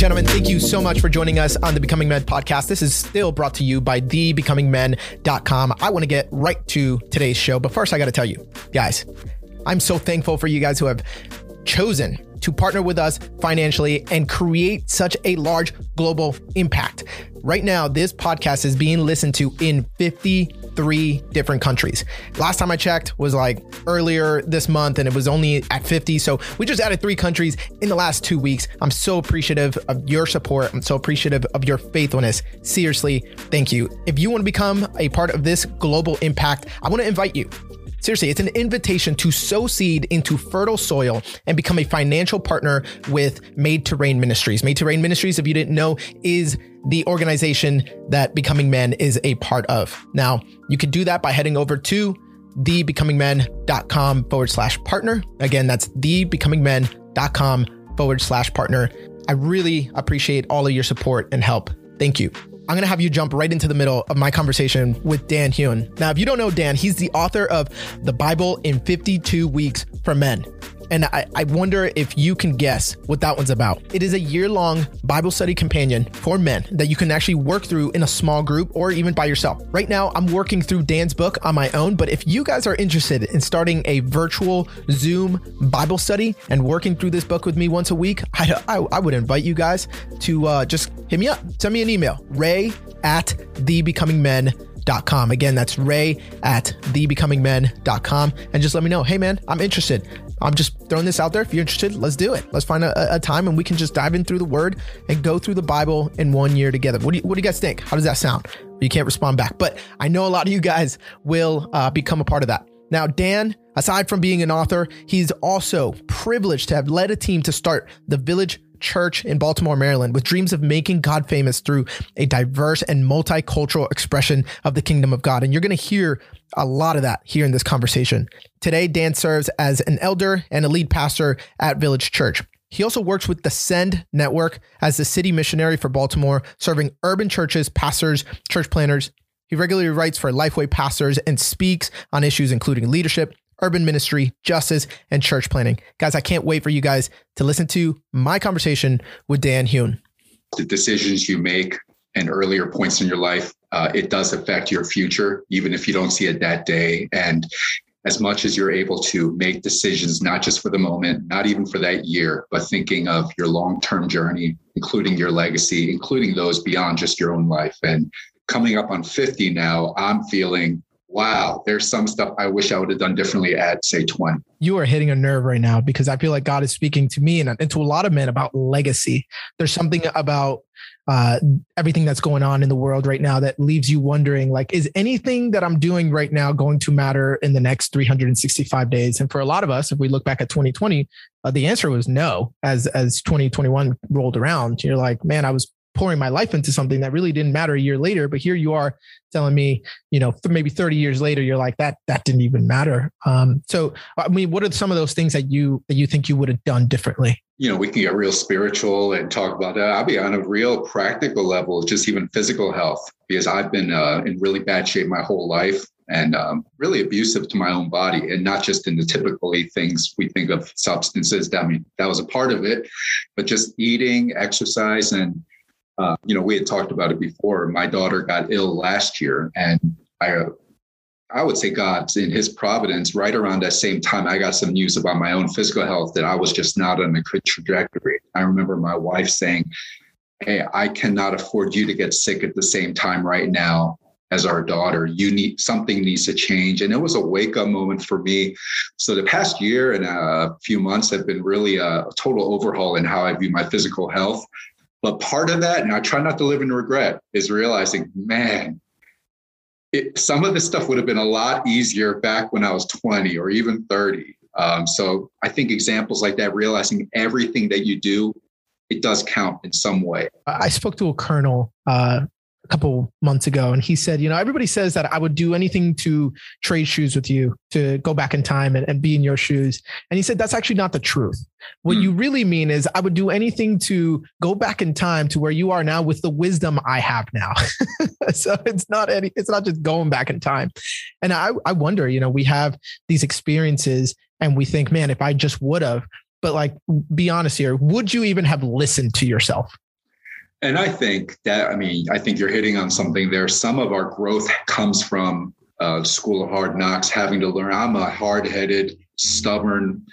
gentlemen, thank you so much for joining us on the Becoming Men podcast. This is still brought to you by thebecomingmen.com. I want to get right to today's show, but first I got to tell you, guys, I'm so thankful for you guys who have chosen to partner with us financially and create such a large global impact. Right now, this podcast is being listened to in 53 different countries. Last time I checked was like earlier this month and it was only at 50. So we just added three countries in the last two weeks. I'm so appreciative of your support. I'm so appreciative of your faithfulness. Seriously, thank you. If you want to become a part of this global impact, I want to invite you Seriously, it's an invitation to sow seed into fertile soil and become a financial partner with Made to Reign Ministries. Made to Reign Ministries, if you didn't know, is the organization that Becoming Men is a part of. Now, you can do that by heading over to thebecomingmen.com forward slash partner. Again, that's thebecomingmen.com forward slash partner. I really appreciate all of your support and help. Thank you. I'm going to have you jump right into the middle of my conversation with Dan Hyun. Now, if you don't know Dan, he's the author of The Bible in 52 Weeks for Men. And I, I wonder if you can guess what that one's about. It is a year long Bible study companion for men that you can actually work through in a small group or even by yourself. Right now, I'm working through Dan's book on my own, but if you guys are interested in starting a virtual Zoom Bible study and working through this book with me once a week, I, I, I would invite you guys to uh, just hit me up, send me an email, ray at thebecomingmen.com. Again, that's ray at thebecomingmen.com. And just let me know, hey man, I'm interested. I'm just throwing this out there. If you're interested, let's do it. Let's find a, a, time and we can just dive in through the word and go through the Bible in one year together. What do you, what do you guys think? How does that sound? You can't respond back, but I know a lot of you guys will uh, become a part of that. Now, Dan, aside from being an author, he's also privileged to have led a team to start the Village Church in Baltimore, Maryland, with dreams of making God famous through a diverse and multicultural expression of the kingdom of God. And you're going to hear a lot of that here in this conversation. Today, Dan serves as an elder and a lead pastor at Village Church. He also works with the Send Network as the city missionary for Baltimore, serving urban churches, pastors, church planners. He regularly writes for Lifeway pastors and speaks on issues including leadership, urban ministry, justice, and church planning. Guys, I can't wait for you guys to listen to my conversation with Dan Hyun. The decisions you make and earlier points in your life, uh, it does affect your future, even if you don't see it that day. And as much as you're able to make decisions, not just for the moment, not even for that year, but thinking of your long term journey, including your legacy, including those beyond just your own life. And coming up on 50 now, I'm feeling wow, there's some stuff I wish I would have done differently at say 20. You are hitting a nerve right now because I feel like God is speaking to me and, and to a lot of men about legacy. There's something about uh, everything that's going on in the world right now that leaves you wondering like, is anything that I'm doing right now going to matter in the next 365 days? And for a lot of us, if we look back at 2020, uh, the answer was no. As as 2021 rolled around, you're like, man, I was pouring my life into something that really didn't matter a year later but here you are telling me you know maybe 30 years later you're like that that didn't even matter. Um, so i mean what are some of those things that you that you think you would have done differently? You know we can get real spiritual and talk about that. I'll be on a real practical level just even physical health because i've been uh, in really bad shape my whole life and um, really abusive to my own body and not just in the typically things we think of substances. I mean that was a part of it but just eating exercise and uh, you know, we had talked about it before. My daughter got ill last year, and I, uh, I would say God's in His providence. Right around that same time, I got some news about my own physical health that I was just not on a good trajectory. I remember my wife saying, "Hey, I cannot afford you to get sick at the same time right now." as our daughter you need something needs to change and it was a wake up moment for me so the past year and a few months have been really a total overhaul in how i view my physical health but part of that, and I try not to live in regret, is realizing, man, it, some of this stuff would have been a lot easier back when I was 20 or even 30. Um, so I think examples like that, realizing everything that you do, it does count in some way. I spoke to a colonel uh, couple months ago and he said you know everybody says that i would do anything to trade shoes with you to go back in time and, and be in your shoes. And he said that's actually not the truth. What mm. you really mean is i would do anything to go back in time to where you are now with the wisdom i have now. So it's not any it's not just going back in time. And i i wonder you know we have these experiences and we think man if i just would have but like be honest here would you even have listened to yourself And I think that, I mean, I think you're hitting on something there. Some of our growth comes from uh, School of Hard Knocks, having to learn. I'm a hard headed, stubborn,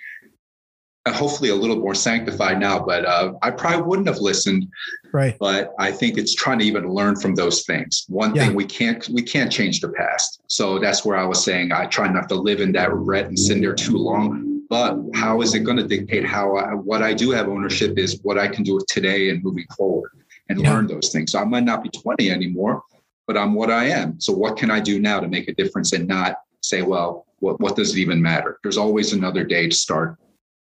hopefully a little more sanctified now, but uh, I probably wouldn't have listened. Right. But I think it's trying to even learn from those things. One yeah. thing we can't we can't change the past. So that's where I was saying I try not to live in that regret and sit there too long. But how is it going to dictate how I, what I do have ownership is what I can do today and moving forward and yeah. learn those things. So I might not be 20 anymore, but I'm what I am. So what can I do now to make a difference and not say, well, what, what does it even matter? There's always another day to start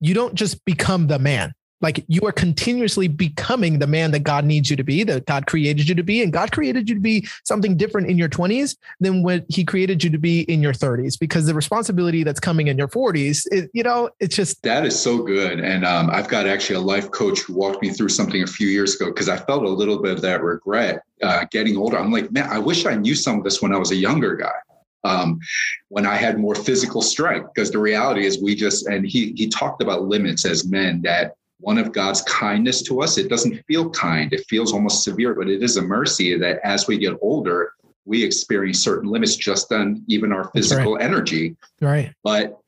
you don't just become the man. Like you are continuously becoming the man that God needs you to be, that God created you to be. And God created you to be something different in your 20s than what he created you to be in your 30s, because the responsibility that's coming in your 40s, it, you know, it's just. That is so good. And um, I've got actually a life coach who walked me through something a few years ago because I felt a little bit of that regret uh, getting older. I'm like, man, I wish I knew some of this when I was a younger guy um, when I had more physical strength. Because the reality is, we just and he he talked about limits as men that one of God's kindness to us. It doesn't feel kind; it feels almost severe, but it is a mercy that as we get older, we experience certain limits just on even our physical right. energy. Right. But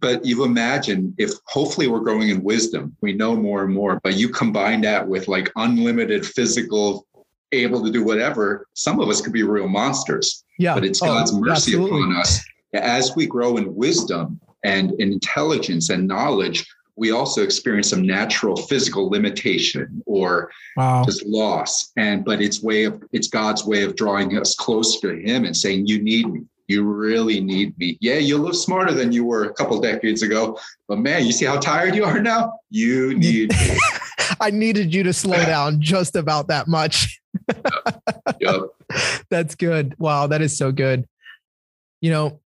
but you imagine if hopefully we're growing in wisdom, we know more and more, but you combine that with like unlimited physical able to do whatever, some of us could be real monsters. Yeah. But it's oh, God's mercy absolutely. upon us. As we grow in wisdom and intelligence and knowledge, we also experience some natural physical limitation or wow. just loss. And but it's way of it's God's way of drawing us closer to Him and saying, "You need me. You really need me. Yeah, you look smarter than you were a couple decades ago, but man, you see how tired you are now. You need me. I needed you to slow down just about that much yep. That's good. Wow, that is so good. You know,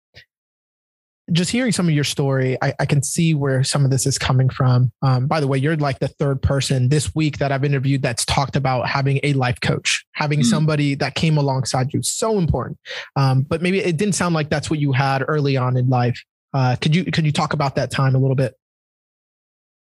just hearing some of your story, I, I, can see where some of this is coming from. Um, by the way, you're like the third person this week that I've interviewed that's talked about having a life coach, having mm. somebody that came alongside you. So important. Um, but maybe it didn't sound like that's what you had early on in life. Uh, could you could you talk about that time a little bit?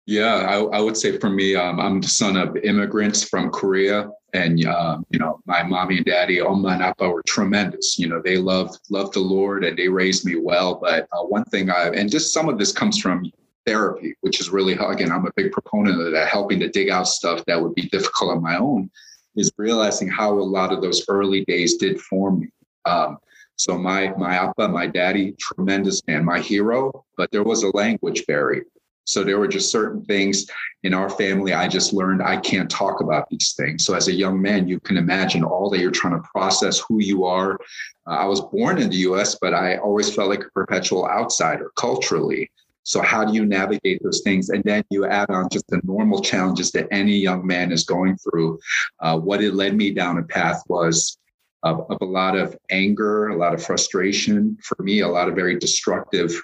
Yeah, I, I would say for me, um, I'm the son of immigrants from Korea, and uh, you know, my mommy and daddy, Oma and Appa, were tremendous. You know, they loved loved the Lord and they raised me well. But uh, one thing I and just some of this comes from therapy, which is really again, I'm a big proponent of that, helping to dig out stuff that would be difficult on my own, is realizing how a lot of those early days did form me. Um, so my my Appa, my daddy, tremendous man, my hero, but there was a language barrier. So there were just certain things in our family I just learned I can't talk about these things. So as a young man, you can imagine all that you're trying to process who you are. Uh, I was born in the US, but I always felt like a perpetual outsider culturally. So how do you navigate those things? And then you add on just the normal challenges that any young man is going through. Uh, what it led me down a path was of, of, a lot of anger, a lot of frustration. For me, a lot of very destructive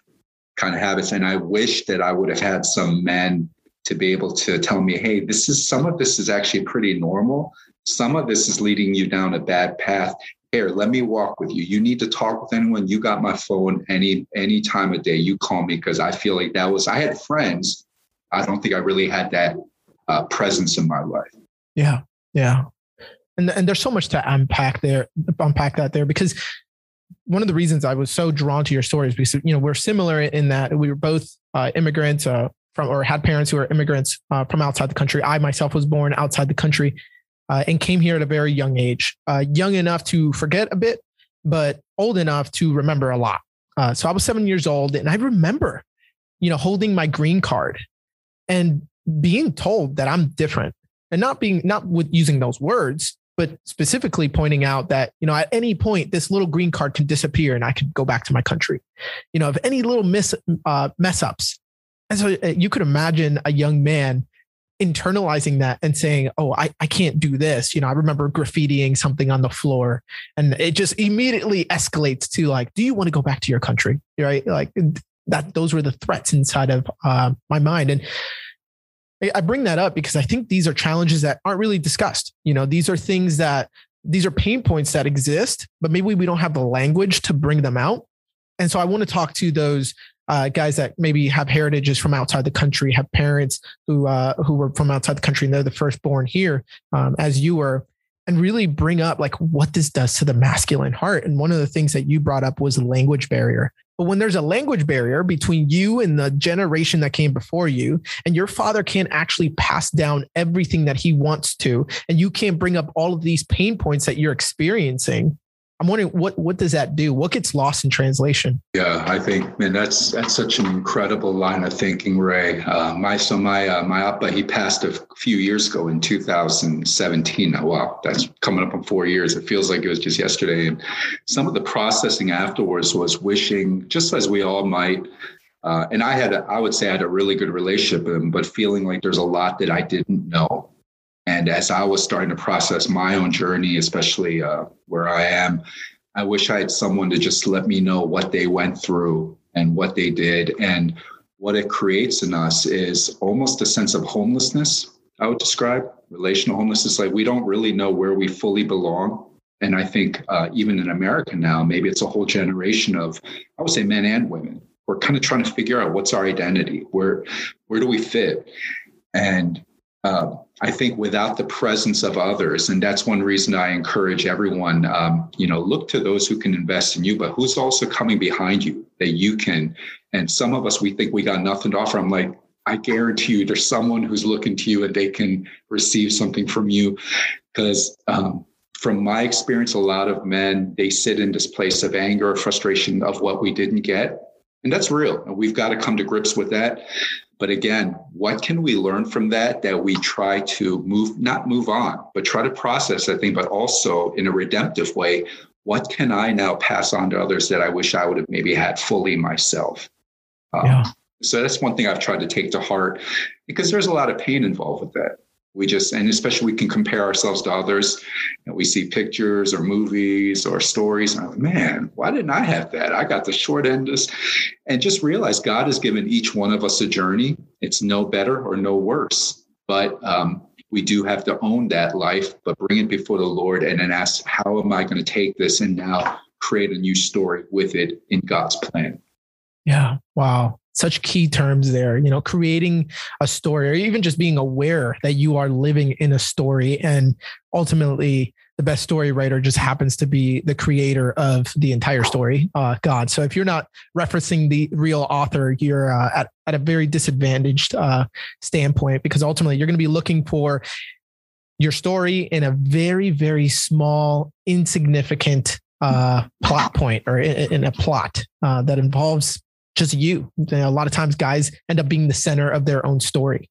kind of habits. And I wish that I would have had some men to be able to tell me, hey, this is some of this is actually pretty normal. Some of this is leading you down a bad path. Here, let me walk with you. You need to talk with anyone. You got my phone any any time of day. You call me because I feel like that was I had friends. I don't think I really had that uh, presence in my life. Yeah, yeah, and and there's so much to unpack there, unpack that there because one of the reasons I was so drawn to your story is because you know we're similar in that we were both uh, immigrants uh, from or had parents who are immigrants uh, from outside the country. I myself was born outside the country uh, and came here at a very young age, uh, young enough to forget a bit, but old enough to remember a lot. Uh, so I was seven years old, and I remember, you know, holding my green card and being told that I'm different, and not being not with using those words, but specifically pointing out that, you know, at any point, this little green card can disappear and I could go back to my country. You know, if any little miss, uh, mess ups. And so uh, you could imagine a young man internalizing that and saying, Oh, I, I can't do this. You know, I remember graffitiing something on the floor and it just immediately escalates to like, do you want to go back to your country? Right. Like that, those were the threats inside of uh, my mind. And I bring that up because I think these are challenges that aren't really discussed. You know, these are things that these are pain points that exist, but maybe we don't have the language to bring them out. And so I want to talk to those uh, guys that maybe have heritages from outside the country, have parents who uh, who were from outside the country and they're the firstborn here, um, as you were, and really bring up like what this does to the masculine heart. And one of the things that you brought up was language barrier. But when there's a language barrier between you and the generation that came before you, and your father can't actually pass down everything that he wants to, and you can't bring up all of these pain points that you're experiencing, I'm wondering what what does that do? What gets lost in translation? Yeah, I think man, that's that's such an incredible line of thinking, Ray. Uh, my so my uh, my appa he passed a few years ago in 2017. Oh, wow, that's coming up in four years. It feels like it was just yesterday. And some of the processing afterwards was wishing, just as we all might. Uh, and I had, a, I would say, I had a really good relationship with him, but feeling like there's a lot that I didn't know and as I was starting to process my own journey, especially uh, where I am, I wish I had someone to just let me know what they went through and what they did. And what it creates in us is almost a sense of homelessness, I would describe. Relational homelessness, like we don't really know where we fully belong. And I think uh, even in America now, maybe it's a whole generation of, I would say, men and women. We're kind of trying to figure out what's our identity, where where do we fit, and uh, I think without the presence of others, and that's one reason I encourage everyone, um, you know, look to those who can invest in you, but who's also coming behind you that you can. And some of us, we think we got nothing to offer. I'm like, I guarantee you, there's someone who's looking to you and they can receive something from you. Because um, from my experience, a lot of men, they sit in this place of anger or frustration of what we didn't get. And that's real. And we've got to come to grips with that. But again, what can we learn from that that we try to move, not move on, but try to process that thing, but also in a redemptive way, what can I now pass on to others that I wish I would have maybe had fully myself? Um, yeah. So that's one thing I've tried to take to heart because there's a lot of pain involved with that we just and especially we can compare ourselves to others. And we see pictures or movies or stories and I'm like, man why didn't i have that? I got the short end of this and just realize god has given each one of us a journey. It's no better or no worse but um, we do have to own that life but bring it before the lord and then ask how am i going to take this and now create a new story with it in god's plan? Yeah. Wow such key terms there you know creating a story or even just being aware that you are living in a story and ultimately the best story writer just happens to be the creator of the entire story uh, god. So if you're not referencing the real author you're uh, at, at a very disadvantaged uh, standpoint because ultimately you're going to be looking for your story in a very very small insignificant uh, plot point or in, in a plot uh, that involves just you. know A lot of times, guys end up being the center of their own story.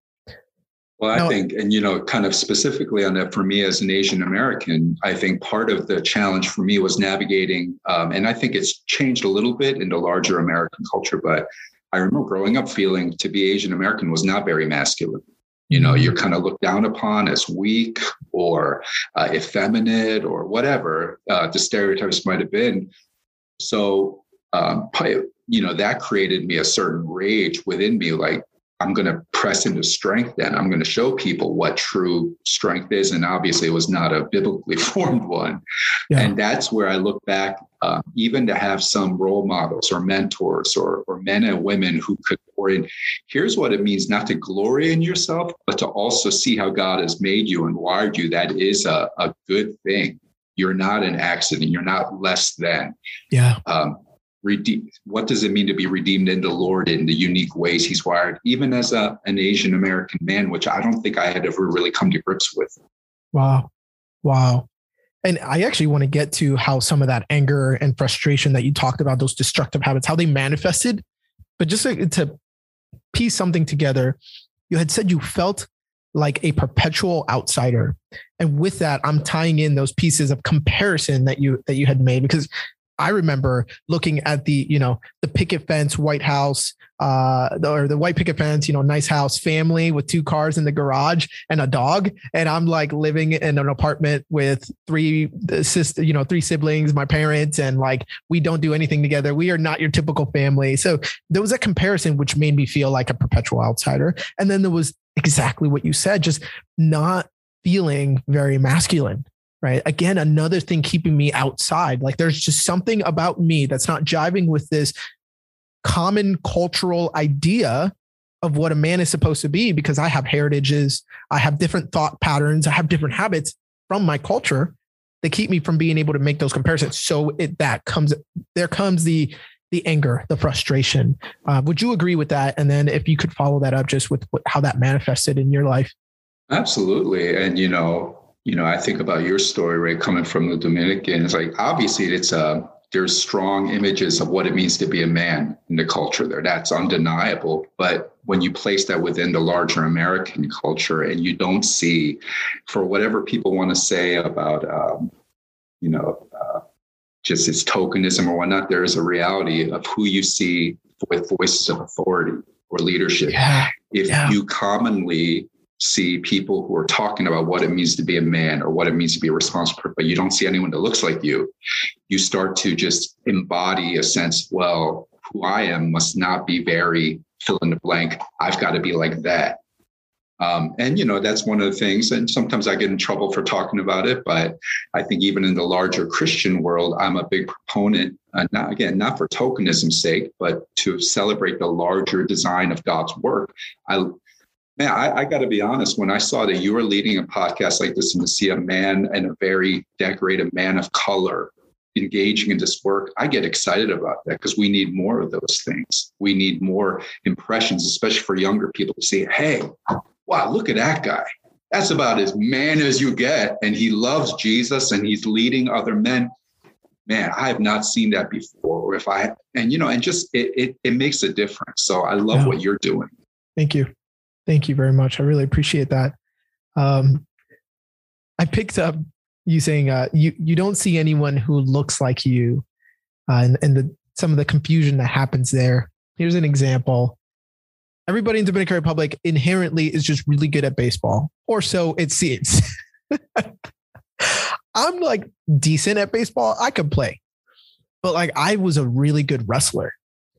Well, I now, think, and you know, kind of specifically on that for me as an Asian American, I think part of the challenge for me was navigating, um, and I think it's changed a little bit into larger American culture, but I remember growing up feeling to be Asian American was not very masculine. You know, you're kind of looked down upon as weak or uh, effeminate or whatever uh, the stereotypes might have been. So um, you know, that created me a certain rage within me. Like, I'm going to press into strength then. I'm going to show people what true strength is. And obviously, it was not a biblically formed one. Yeah. And that's where I look back, uh, even to have some role models or mentors or, or men and women who could pour in. Here's what it means not to glory in yourself, but to also see how God has made you and wired you. That is a, a good thing. You're not an accident. You're not less than. Yeah. Um, redeem what does it mean to be redeemed in the lord in the unique ways he's wired? Even as a, an asian american man which i don't think i had ever really come to grips with. Wow. Wow. And i actually want to get to how some of that anger and frustration that you talked about those destructive habits how they manifested. But just to, to piece something together you had said you felt like a perpetual outsider. And with that i'm tying in those pieces of comparison that you that you had made because I remember looking at the, you know, the picket fence, White House, uh, or the white picket fence, you know, nice house, family with two cars in the garage and a dog. And I'm like living in an apartment with three sister, you know, three siblings, my parents, and like we don't do anything together. We are not your typical family. So there was a comparison which made me feel like a perpetual outsider. And then there was exactly what you said, just not feeling very masculine right? Again, another thing keeping me outside. Like there's just something about me that's not jiving with this common cultural idea of what a man is supposed to be because I have heritages, I have different thought patterns, I have different habits from my culture that keep me from being able to make those comparisons. So it that comes there comes the the anger, the frustration. Uh, would you agree with that? And then if you could follow that up just with how that manifested in your life. Absolutely, and you know, you know, I think about your story, right? Coming from the Dominican, it's like obviously it's a there's strong images of what it means to be a man in the culture there. That's undeniable. But when you place that within the larger American culture and you don't see, for whatever people want to say about, um, you know, uh, just its tokenism or whatnot, there is a reality of who you see with voices of authority or leadership. Yeah. If Yeah. you commonly see people who are talking about what it means to be a man or what it means to be a responsible, but you don't see anyone that looks like you, you start to just embody a sense, well, who I am must not be very fill in the blank. I've got to be like that. Um, and you know that's one of the things and sometimes i get in trouble for talking about it but i think even in the larger christian world i'm a big proponent uh, not again not for tokenism's sake but to celebrate the larger design of god's work i man i, I got to be honest when i saw that you were leading a podcast like this and to see a man and a very decorated man of color engaging in this work, I get excited about that because we need more of those things. We need more impressions, especially for younger people to see, hey, wow, look at that guy. That's about as man as you get. And he loves Jesus and he's leading other men. Man, I have not seen that before. Or if I and you know, and just it it, it makes a difference. So I love Yeah. what you're doing. Thank you. Thank you very much. I really appreciate that. Um, I picked up you saying uh, you you don't see anyone who looks like you, uh, and, and the some of the confusion that happens there. Here's an example. Everybody in Dominican Republic inherently is just really good at baseball, or so it seems. I'm like decent at baseball. I could play, but like I was a really good wrestler.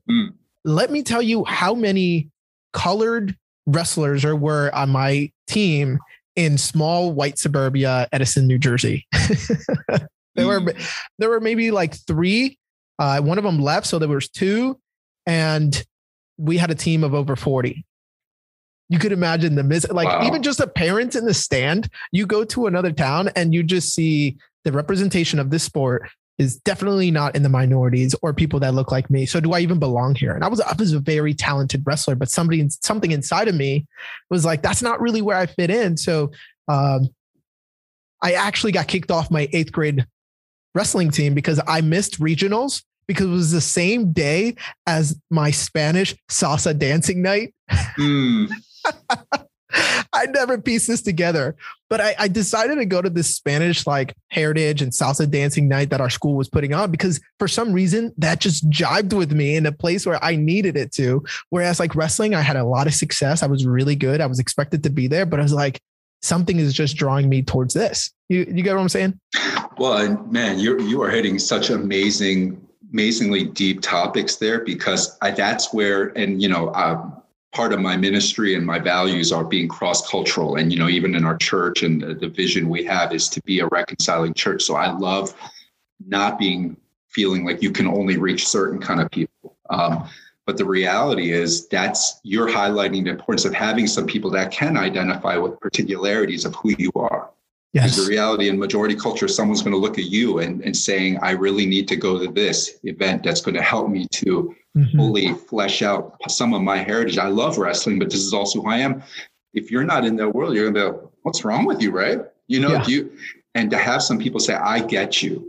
Hmm. Let me tell you how many colored wrestlers or were on my team in small white suburbia, Edison, New Jersey. there were there were maybe like three. Uh, one of them left, so there was two, and we had a team of over forty. You could imagine the mis like Wow. even just a parent in the stand. You go to another town and you just see the representation of this sport is definitely not in the minorities or people that look like me. So do I even belong here? And I was I was a very talented wrestler, but somebody something inside of me was like, that's not really where I fit in. So um, I actually got kicked off my eighth grade wrestling team because I missed regionals because it was the same day as my Spanish salsa dancing night. Hmm. I never pieced this together, but I, I decided to go to this Spanish like heritage and salsa dancing night that our school was putting on because for some reason that just jived with me in a place where I needed it to. Whereas like wrestling, I had a lot of success. I was really good. I was expected to be there, but I was like, something is just drawing me towards this. You you get what I'm saying? Well, man, you you are hitting such amazing, amazingly deep topics there because I, that's where, and you know, uh, part of my ministry and my values are being cross cultural, and you know, even in our church and the, the vision we have is to be a reconciling church. So I love not being feeling like you can only reach certain kind of people. Um, but the reality is that's you're highlighting the importance of having some people that can identify with particularities of who you are. Because the reality in majority culture, someone's going to look at you and, and saying, I really need to go to this event that's going to help me to Mhm. fully flesh out some of my heritage. I love wrestling, but this is also who I am. If you're not in that world, you're going to be like, what's wrong with you, right? You know, Yeah. you and to have some people say, I get you,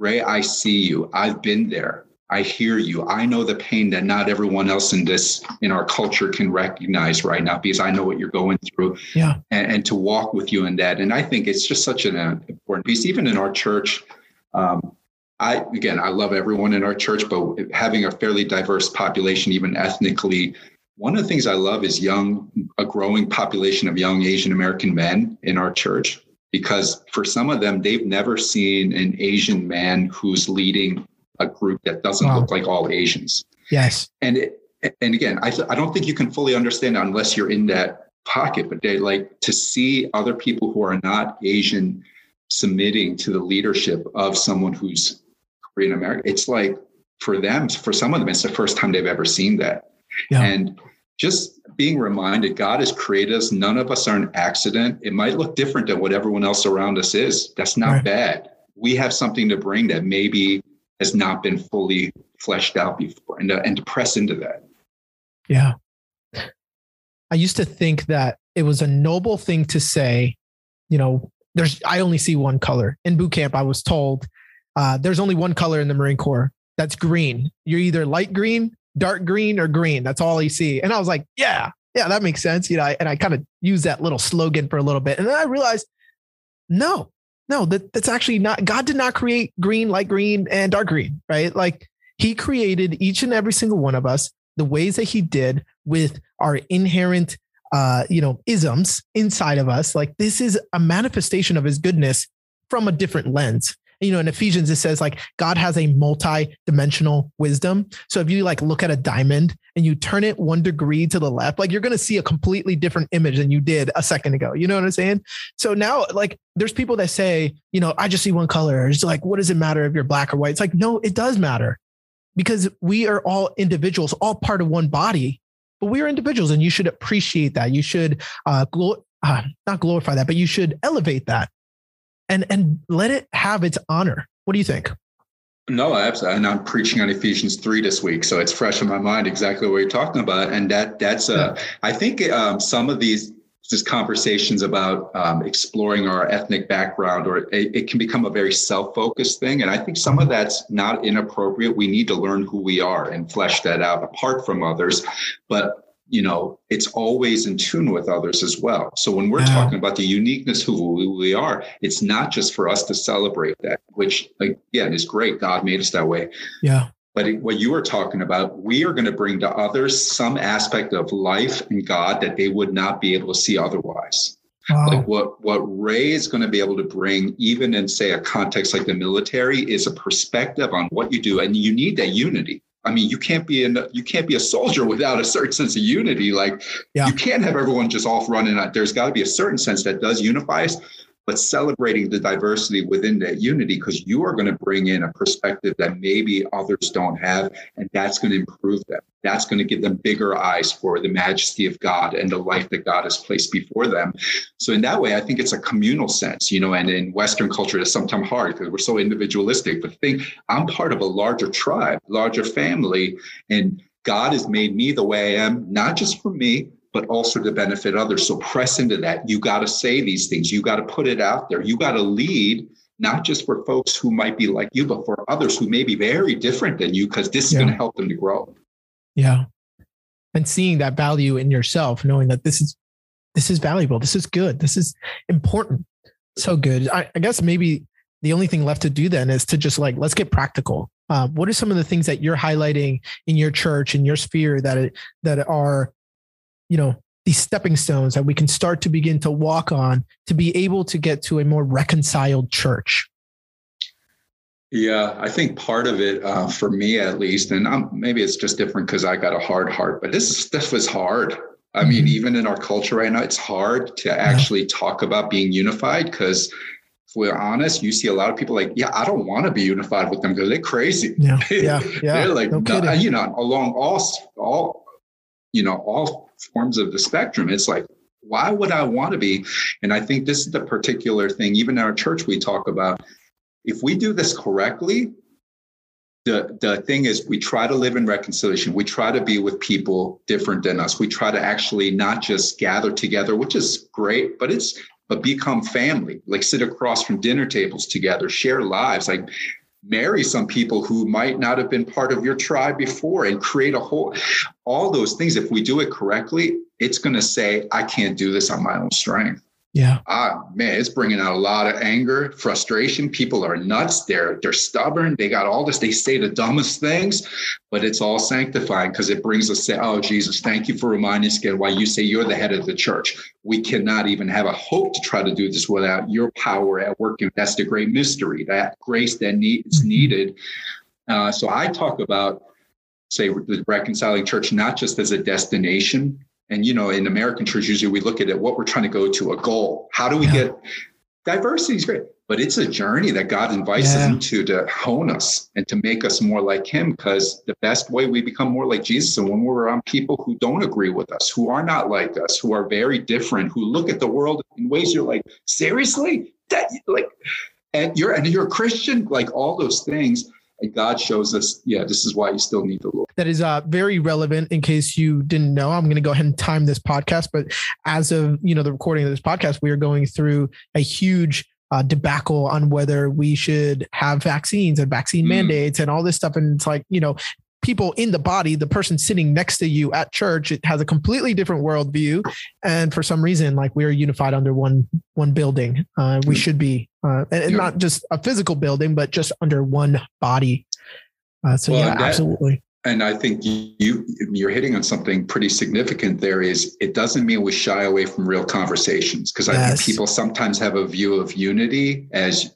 Ray, I see you. I've been there. I hear you. I know the pain that not everyone else in this in our culture can recognize right now because I know what you're going through Yeah. and, and to walk with you in that. And I think it's just such an uh, important piece, even in our church. Um, I again, I love everyone in our church, but having a fairly diverse population, even ethnically, one of the things I love is young, a growing population of young Asian American men in our church. Because for some of them, they've never seen an Asian man who's leading a group that doesn't Wow. look like all Asians Yes. and it, and again I, th- I don't think you can fully understand unless you're in that pocket but they like to see other people who are not asian submitting to the leadership of someone who's korean american it's like for them, for some of them, it's the first time they've ever seen that. Yeah. And just being reminded God has created us. None of us are an accident. It might look different than what everyone else around us is. That's not right. bad. We have something to bring that maybe has not been fully fleshed out before and, uh, and to press into that. Yeah. I used to think that it was a noble thing to say, you know, there's, I only see one color. In boot camp, I was told uh, there's only one color in the Marine Corps that's green. You're either light green, dark green, or green. That's all you see. And I was like, yeah, yeah, that makes sense. You know, and I kind of used that little slogan for a little bit. And then I realized, no, no, that, that's actually not, God did not create green, light green, and dark green, right? Like he created each and every single one of us the ways that he did with our inherent uh, you know, isms inside of us. Like this is a manifestation of his goodness from a different lens. You know, in Ephesians, it says like God has a multi-dimensional wisdom. So if you like look at a diamond and you turn it one degree to the left, like you're going to see a completely different image than you did a second ago. You know what I'm saying? So now, like, there's people that say, you know, I just see one color. It's like, what does it matter if you're black or white? It's like, no, it does matter because we are all individuals, all part of one body, but we are individuals and you should appreciate that. You should, uh, glo- uh, not glorify that, but you should elevate that and, and let it have its honor. What do you think? No, absolutely. And I'm preaching on Ephesians three this week, so it's fresh in my mind exactly what you're talking about. And that that's uh, I think um, some of these just conversations about um, exploring our ethnic background, or it, it, can become a very self-focused thing. And I think some of mm-hmm. that's not inappropriate. We need to learn who we are and flesh that out apart from others. But you know, it's always in tune with others as well. So when we're yeah. talking about the uniqueness who we are, it's not just for us to celebrate that, which again is great. God made us that way. Yeah. But what you were talking about, we are going to bring to others some aspect of life and God that they would not be able to see otherwise. Wow. Like what what Ray is going to be able to bring, even in say a context like the military, is a perspective on what you do, and you need that unity. I mean, you can't be in you can't be a soldier without a certain sense of unity. Like yeah. you can't have everyone just off running. There's got to be a certain sense that does unify us but celebrating the diversity within that unity because you are going to bring in a perspective that maybe others don't have and that's going to improve them. That's going to give them bigger eyes for the majesty of god and the life that god has placed before them. So in that way i think it's a communal sense you know and in western culture it's sometimes hard because we're so individualistic but think i'm part of a larger tribe larger family and god has made me the way i am not just for me but also to benefit others. So press into that. You got to say these things. You got to put it out there. You got to lead, not just for folks who might be like you, but for others who may be very different than you, because this is yeah. going to help them to grow. Yeah. And seeing that value in yourself, knowing that this is this is valuable, this is good, this is important. So good. I, I guess maybe the only thing left to do then is to just like let's get practical. Uh, what are some of the things that you're highlighting in your church in your sphere that it, that are you know, these stepping stones that we can start to begin to walk on to be able to get to a more reconciled church? Yeah, I think part of it, uh, for me at least, and I'm, maybe it's just different because I got a hard heart, but this stuff is hard. I mean, mm-hmm. even in our culture right now, it's hard to actually talk about being unified because if we're honest, you see a lot of people like, yeah, I don't want to be unified with them because they're crazy. Yeah, yeah, yeah. they're like, no, you know, along all, all, you know, all forms of the spectrum. It's like, why would I want to be? And I think this is the particular thing, even in our church, we talk about if we do this correctly, the, the thing is we try to live in reconciliation we try to be with people different than us we try to actually not just gather together which is great but it's but become family like sit across from dinner tables together share lives like marry some people who might not have been part of your tribe before and create a whole all those things if we do it correctly it's going to say i can't do this on my own strength yeah. Ah, man, it's bringing out a lot of anger, frustration. People are nuts. They're they're stubborn. They got all this. They say the dumbest things, but it's all sanctifying because it brings us to, oh, Jesus, thank you for reminding us again why you say you're the head of the church. We cannot even have a hope to try to do this without your power at work. And that's the great mystery, that grace that needs mm-hmm. needed. Uh, so I talk about, say, the reconciling church not just as a destination, and you know, in American church, usually we look at it what we're trying to go to a goal. How do we yeah. get diversity is great. but it's a journey that God invites yeah. us into to hone us and to make us more like Him. Because the best way we become more like Jesus is when we're around people who don't agree with us, who are not like us, who are very different, who look at the world in ways you're like, seriously, that like, and you're and you're a Christian, like all those things. And God shows us, yeah, this is why you still need the Lord. That is uh, very relevant. In case you didn't know, I'm going to go ahead and time this podcast. But as of you know the recording of this podcast, we are going through a huge uh, debacle on whether we should have vaccines and vaccine mm. mandates and all this stuff. And it's like, you know, people in the body, the person sitting next to you at church, it has a completely different worldview. And for some reason, like we are unified under one one building. Uh, we mm. should be, uh, and, and, not just a physical building, but just under one body. Uh, so well, yeah, that, absolutely and I think you you're hitting on something pretty significant. There is it doesn't mean we shy away from real conversations because yes. I think people sometimes have a view of unity as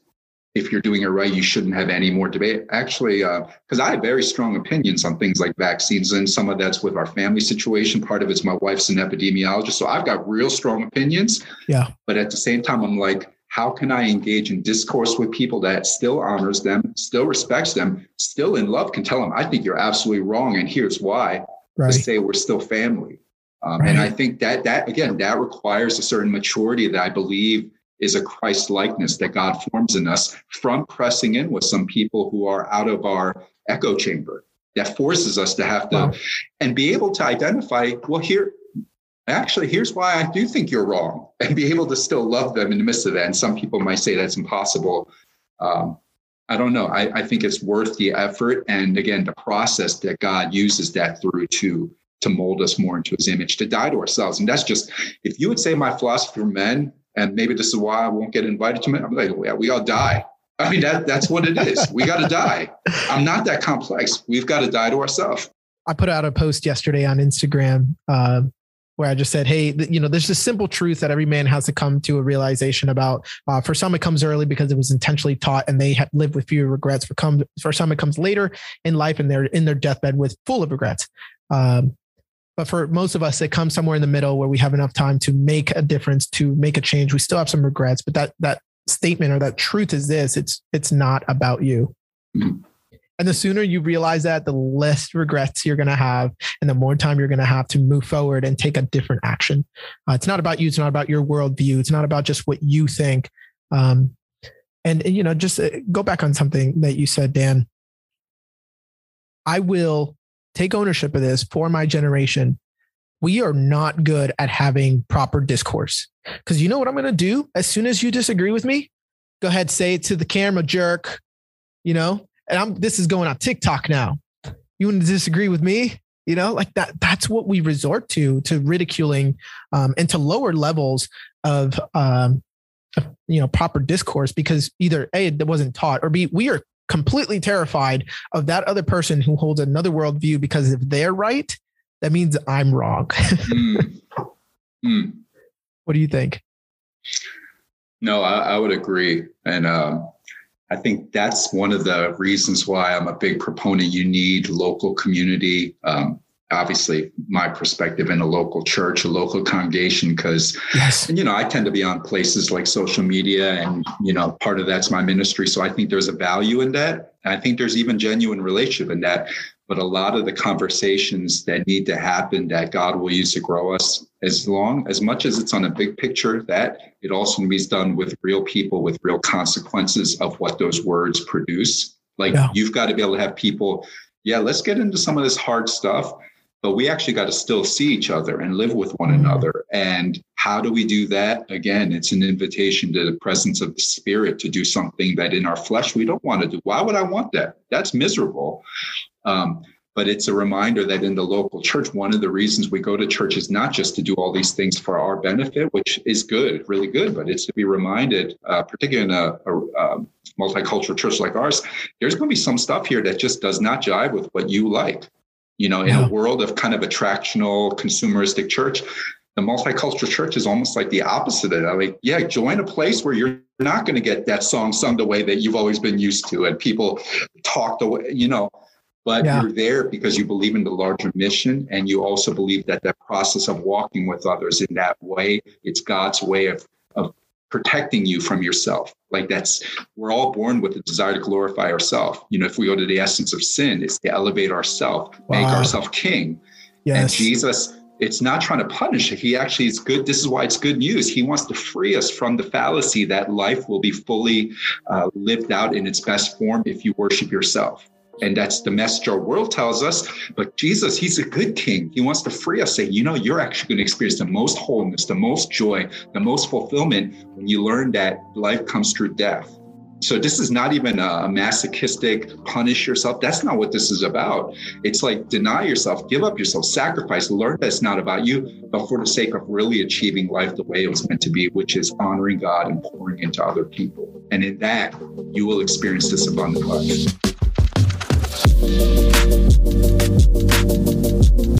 if you're doing it right, you shouldn't have any more debate. Actually, because uh, I have very strong opinions on things like vaccines, and some of that's with our family situation. Part of it's my wife's an epidemiologist, so I've got real strong opinions. Yeah. But at the same time, I'm like, how can I engage in discourse with people that still honors them, still respects them, still in love can tell them, I think you're absolutely wrong. And here's why right. to say we're still family. Um, right. And I think that that again, that requires a certain maturity that I believe is a Christ likeness that God forms in us from pressing in with some people who are out of our echo chamber that forces us to have to wow. and be able to identify, well, here, actually, here's why I do think you're wrong, and be able to still love them in the midst of that. And some people might say that's impossible. Um, I don't know. I, I think it's worth the effort, and again, the process that God uses that through to to mold us more into His image, to die to ourselves. And that's just if you would say my philosophy for men, and maybe this is why I won't get invited to men. I'm like, yeah, we all die. I mean, that that's what it is. We got to die. I'm not that complex. We've got to die to ourselves. I put out a post yesterday on Instagram uh, where I just said, hey, you know, there's a simple truth that every man has to come to a realization about. Uh, for some, it comes early because it was intentionally taught and they live with fewer regrets. For, come, for some, it comes later in life and they're in their deathbed with full of regrets. Um, but for most of us, it comes somewhere in the middle where we have enough time to make a difference, to make a change. We still have some regrets, but that that statement or that truth is this: it's it's not about you. Mm-hmm. And the sooner you realize that, the less regrets you're going to have, and the more time you're going to have to move forward and take a different action. Uh, it's not about you. It's not about your worldview. It's not about just what you think. Um, and, and, you know, just uh, go back on something that you said, Dan. I will take ownership of this for my generation. We are not good at having proper discourse. Because you know what I'm going to do as soon as you disagree with me? Go ahead, say it to the camera, jerk. You know, and I'm this is going on TikTok now. You want to disagree with me? You know, like that. That's what we resort to to ridiculing um, and to lower levels of um, you know proper discourse because either a it wasn't taught or b we are completely terrified of that other person who holds another worldview because if they're right, that means I'm wrong. mm. Mm. What do you think? No, I, I would agree, and um, I think that's one of the reasons why I'm a big proponent. You need local community. Um, obviously, my perspective in a local church, a local congregation, because yes. you know I tend to be on places like social media, and you know part of that's my ministry. So I think there's a value in that. I think there's even genuine relationship in that but a lot of the conversations that need to happen that God will use to grow us as long as much as it's on a big picture that it also needs done with real people with real consequences of what those words produce like yeah. you've got to be able to have people yeah let's get into some of this hard stuff but we actually got to still see each other and live with one mm-hmm. another. And how do we do that? Again it's an invitation to the presence of the spirit to do something that in our flesh we don't want to do. Why would i want that? That's miserable. Um, but it's a reminder that in the local church, one of the reasons we go to church is not just to do all these things for our benefit, which is good, really good, but it's to be reminded, uh, particularly in a, a, a, multicultural church like ours, there's going to be some stuff here that just does not jive with what you like. You know, in a world of kind of attractional, consumeristic church, the multicultural church is almost like the opposite of that. Like, yeah, join a place where you're not going to get that song sung the way that you've always been used to, and people talk the way, you know but yeah. you're there because you believe in the larger mission and you also believe that that process of walking with others in that way it's god's way of, of protecting you from yourself. Like that's, we're all born with a desire to glorify ourselves. You know, if we go to the essence of sin, it's to elevate ourselves, wow. make ourselves king. Yes. And Jesus, it's not trying to punish. He actually is good. This is why it's good news. He wants to free us from the fallacy that life will be fully uh, lived out in its best form if you worship yourself. And that's the message our world tells us. But Jesus, he's a good king. He wants to free us, say, you know, you're actually going to experience the most wholeness, the most joy, the most fulfillment when you learn that life comes through death. So this is not even a masochistic punish yourself. That's not what this is about. It's like deny yourself, give up yourself, sacrifice, learn that it's not about you, but for the sake of really achieving life the way it was meant to be, which is honoring God and pouring into other people. And in that, you will experience this abundant life. Thank you.